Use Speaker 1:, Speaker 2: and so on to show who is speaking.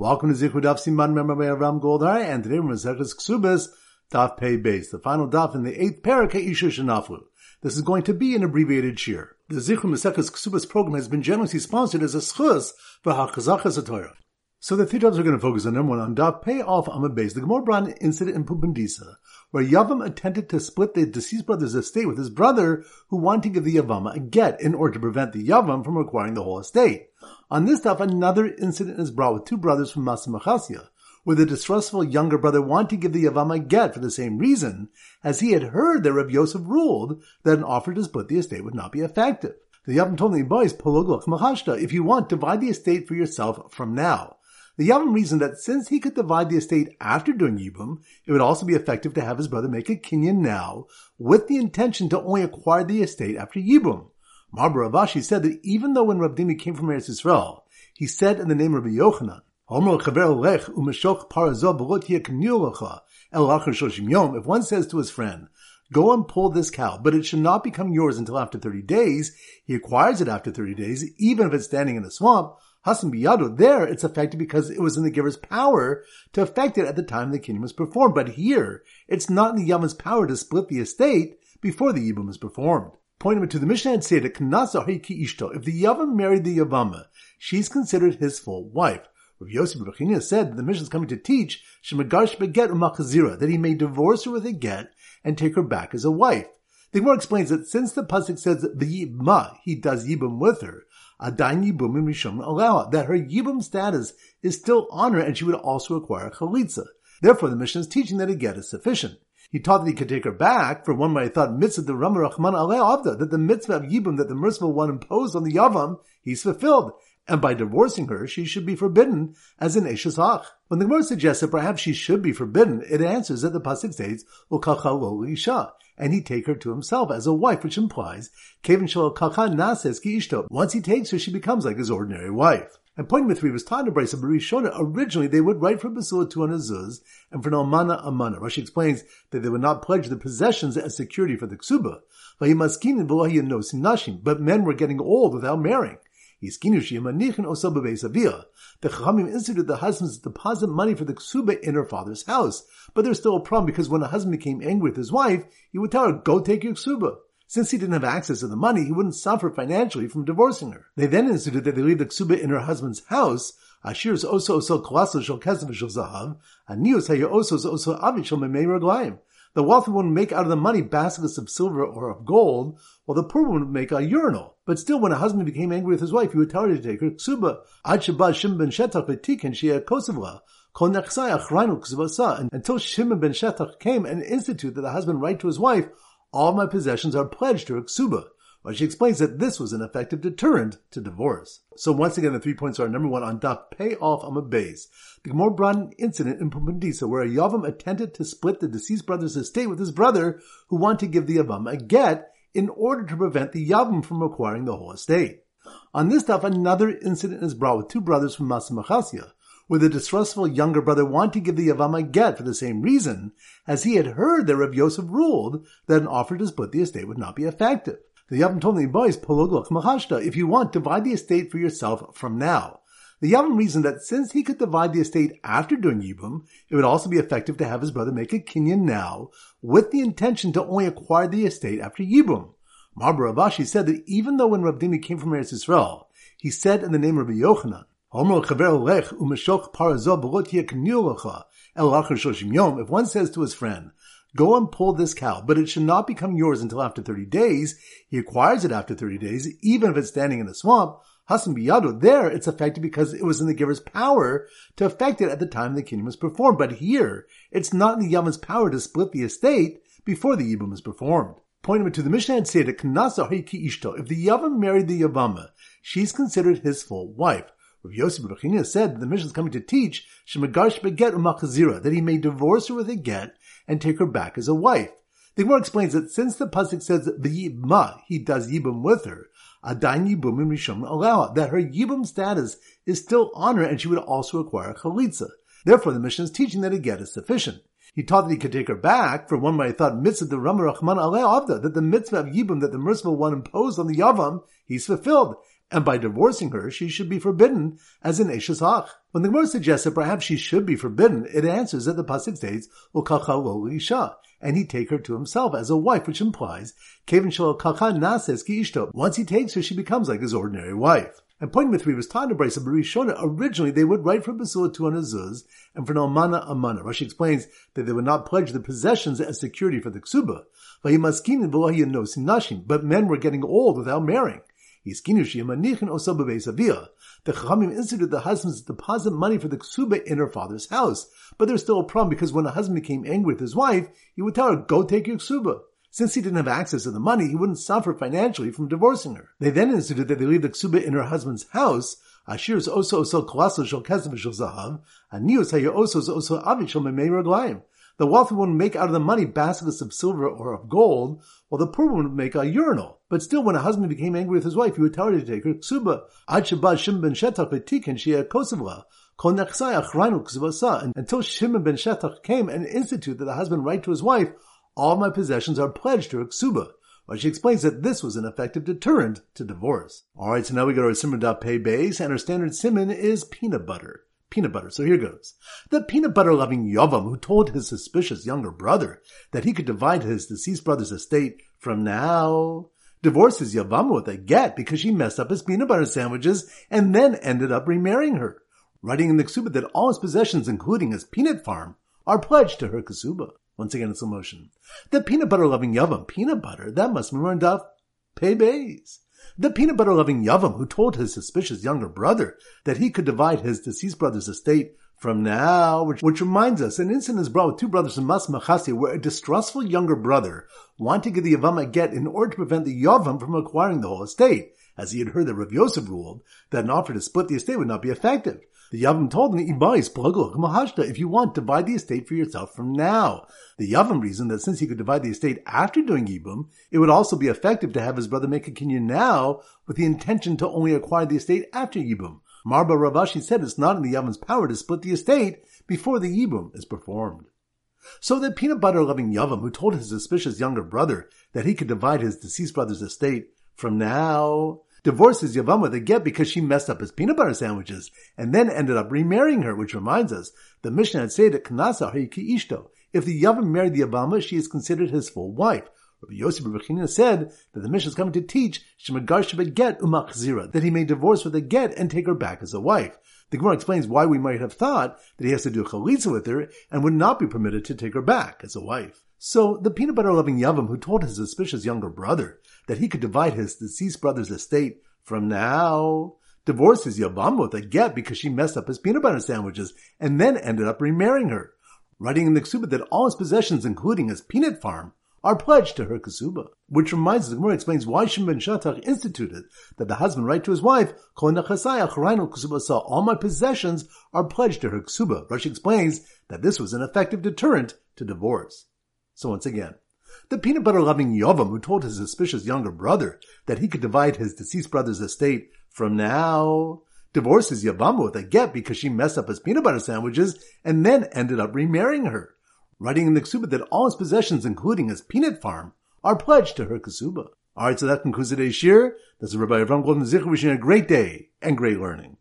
Speaker 1: Welcome to Zichud Daf Siman Member Ram Goldar, and today we're Maseches Ksubas Daf Pei Beis, the final daf in the eighth parak Isha Shanaflu. This is going to be an abbreviated shir. The Zichud Maseches Ksubas program has been generously sponsored as a schus for Hakazachas Torah. So the three topics we're going to focus on number one on Daf Pei Off Amad Beis, the Gemara brought incident in Pubandisa where Yavam attempted to split the deceased brother's estate with his brother who wanted to give the Yavama a get in order to prevent the Yavam from acquiring the whole estate. On this stuff, another incident is brought with two brothers from Masamachasya, where the distrustful younger brother wanted to give the Yavam a get for the same reason, as he had heard that Rabbi Yosef ruled that an offer to split the estate would not be effective. The Yavam told the boys, Pologloch Machashta, if you want, divide the estate for yourself from now. The Yavam reasoned that since he could divide the estate after doing Yibum, it would also be effective to have his brother make a kinyan now, with the intention to only acquire the estate after Yibum. Mar bar Rav Ashi said that even though when Rav Dimi came from Eretz Yisrael, he said in the name of Rabbi Yochanan, if one says to his friend, Go and pull this cow, but it should not become yours until after 30 days. He acquires it after 30 days, even if it's standing in a swamp. Biyado, there it's affected because it was in the giver's power to affect it at the time the kinyan was performed. But here, it's not in the Yama's power to split the estate before the Yibum is performed. Point number two, the Mishnah and said Haiki Ishto, if the Yavam married the Yavama, she's considered his full wife. Rav Yosef Bechina said that the Mishnah is coming to teach Shemagash Beget Umakazira, that he may divorce her with a get and take her back as a wife. The Gemara explains that since the pasuk says the Yibma, he does Yibum with her, Adain Yibum allow that her Yibum status is still on her and she would also acquire Chalitza. Therefore, the Mishnah is teaching that a get is sufficient. He taught that he could take her back, for one might have thought mitzvah the Rama Rahman Avda, that the mitzvah of Yibum that the merciful one imposed on the Yavam, he's fulfilled. And by divorcing her, she should be forbidden as an Eshes Ach. When the Gemara suggests that perhaps she should be forbidden, it answers that the Pasuk states, Isha, and he take her to himself as a wife, which implies, Once he takes her, she becomes like his ordinary wife. And point number three was Tana Brisa Barishona. Originally, they would write for Basula 200 zuz and for Nalmana Amana. Rashi explains that they would not pledge the possessions as security for the Ksuba. But men were getting old without marrying. The Chachamim instituted the husbands to deposit money for the ksuba in her father's house. But there's still a problem because when a husband became angry with his wife, he would tell her, go take your ksuba. Since he didn't have access to the money, he wouldn't suffer financially from divorcing her. They then instituted that they leave the ksuba in her husband's house. Ashir's also oso kolaso shel kesef shel zahav. Anius hayo oso oso avi shel memei raglayim. The wealthy one would make out of the money baskets of silver or of gold, while the poor one would make a urinal. But still, when a husband became angry with his wife, he would tell her to take her ksuba. Ad shabbat shim ben shetach v'tiken shia kosevla. Until Shimon ben Shetach came and instituted that the husband write to his wife, all my possessions are pledged to Ksuba. but she explains that this was an effective deterrent to divorce. So once again, the three points are number one on daf pay off on a base. The Gemara brought an incident in Pumandisa where a Yavam attempted to split the deceased brother's estate with his brother who wanted to give the Yavam a get in order to prevent the Yavam from acquiring the whole estate. On this stuff, another incident is brought with two brothers from Masamachasya where the distrustful younger brother wanted to give the Yavam a get for the same reason, as he had heard that Rabbi Yosef ruled that an offer to split the estate would not be effective. The Yavam told the boys, if you want, divide the estate for yourself from now. The Yavam reasoned that since he could divide the estate after doing Yibum, it would also be effective to have his brother make a kinyan now, with the intention to only acquire the estate after Yibum. Mar bar Rav Ashi said that even though when Rav Dimi came from Eretz Yisrael, he said in the name of Rabbi Yochanan, if one says to his friend, Go and pull this cow, but it should not become yours until after 30 days, he acquires it after 30 days, even if it's standing in a swamp, Hasan biyado, there it's affected because it was in the giver's power to affect it at the time the kinyan was performed. But here, it's not in the Yama's power to split the estate before the Yibum is performed. Point number two, the Mishnah had said if the Yavam married the Yavama, she's considered his full wife. Rav Yosef Bechina said that the Mishnah is coming to teach Shemagash beget umakazira, that he may divorce her with a get and take her back as a wife. The Gemara explains that since the pasuk says that the yibma, he does yibum with her, adain yibum and rishon allow that her yibum status is still on her and she would also acquire chalitza. Therefore, the Mishnah is teaching that a get is sufficient. He taught that he could take her back, for one might have thought mitzvah the Rama Rahman Avda, that the mitzvah of Yibum that the merciful one imposed on the Yavam, he's fulfilled. And by divorcing her, she should be forbidden as an Eshes Ach. When the Gemara suggests that perhaps she should be forbidden, it answers that the pasuk states "Ukacha lo isha," and he take her to himself as a wife, which implies "Kevin shel kacha nases ki ishto." Once he takes her, she becomes like his ordinary wife. And point number three was Tana Brisa Barishona. Originally, they would write for Basula two hundred zuz and for Nalmana Amana. Rashi explains that they would not pledge the possessions as security for the ksuba. But men were getting old without marrying. The Chachamim instituted the husbands to deposit money for the ksuba in her father's house. But there's still a problem because when a husband became angry with his wife, he would tell her, go take your ksuba. Since he didn't have access to the money, he wouldn't suffer financially from divorcing her. They then instituted that they leave the ksuba in her husband's house. The wealthy one would make out of the money baskets of silver or of gold, while the poor one would make a urinal. But still, when a husband became angry with his wife, he would tell her to take her ksuba. Ad shabbat shim ben shetach v'tikin shia kosevla. Until Shimon ben Shetach came and instituted that the husband write to his wife, all my possessions are pledged to Ksuba. Well, she explains that this was an effective deterrent to divorce. Alright, so now we go to our simon pay base, and our standard simon is peanut butter. Peanut butter. So here goes. The peanut butter loving Yavam who told his suspicious younger brother that he could divide his deceased brother's estate from now divorces Yavam with a get because she messed up his peanut butter sandwiches and then ended up remarrying her, writing in the ksuba that all his possessions, including his peanut farm, are pledged to her ksuba. Once again, it's a motion. The peanut butter loving Yavam, peanut butter, that must be learned off bays. The peanut butter loving Yavam, who told his suspicious younger brother that he could divide his deceased brother's estate from now, which, which reminds us, an incident is brought with two brothers in Mas Machasi where a distrustful younger brother wanted to give the Yavam a get in order to prevent the Yavam from acquiring the whole estate, as he had heard that Rav Yosef ruled that an offer to split the estate would not be effective. The Yavam told him, if you want, divide the estate for yourself from now. The Yavam reasoned that since he could divide the estate after doing Yibum, it would also be effective to have his brother make a kinyan now with the intention to only acquire the estate after Yibum. Mar bar Rav Ashi said it's not in the Yavam's power to split the estate before the Yibum is performed. So the peanut butter loving Yavam, who told his suspicious younger brother that he could divide his deceased brother's estate from now, divorces Yavam with a get because she messed up his peanut butter sandwiches and then ended up remarrying her, which reminds us, the Mishnah had said that Knasa Hariki Ishto. If the Yavam married the Yavama, she is considered his full wife. Rabbi Yosef Rebbeinu said that the Mishnah is coming to teach Shemagar get umachzira, that he may divorce with a get and take her back as a wife. The Gemara explains why we might have thought that he has to do chalitza with her and would not be permitted to take her back as a wife. So the peanut butter loving Yavam, who told his suspicious younger brother that he could divide his deceased brother's estate from now, divorces Yavam with a get because she messed up his peanut butter sandwiches and then ended up remarrying her, writing in the Ksuba that all his possessions, including his peanut farm, are pledged to her kasuba. Which reminds us, the Gemara explains why Shimon ben Shetach instituted that the husband write to his wife, all my possessions are pledged to her kasuba. Rashi explains that this was an effective deterrent to divorce. So once again, the peanut butter loving Yavam who told his suspicious younger brother that he could divide his deceased brother's estate from now divorces Yavama with a get because she messed up his peanut butter sandwiches and then ended up remarrying her, writing in the Ksuba that all his possessions, including his peanut farm, are pledged to her Ksuba. Alright, so that concludes today's shir. This is Rabbi Avram Golden Zichar wishing a great day and great learning.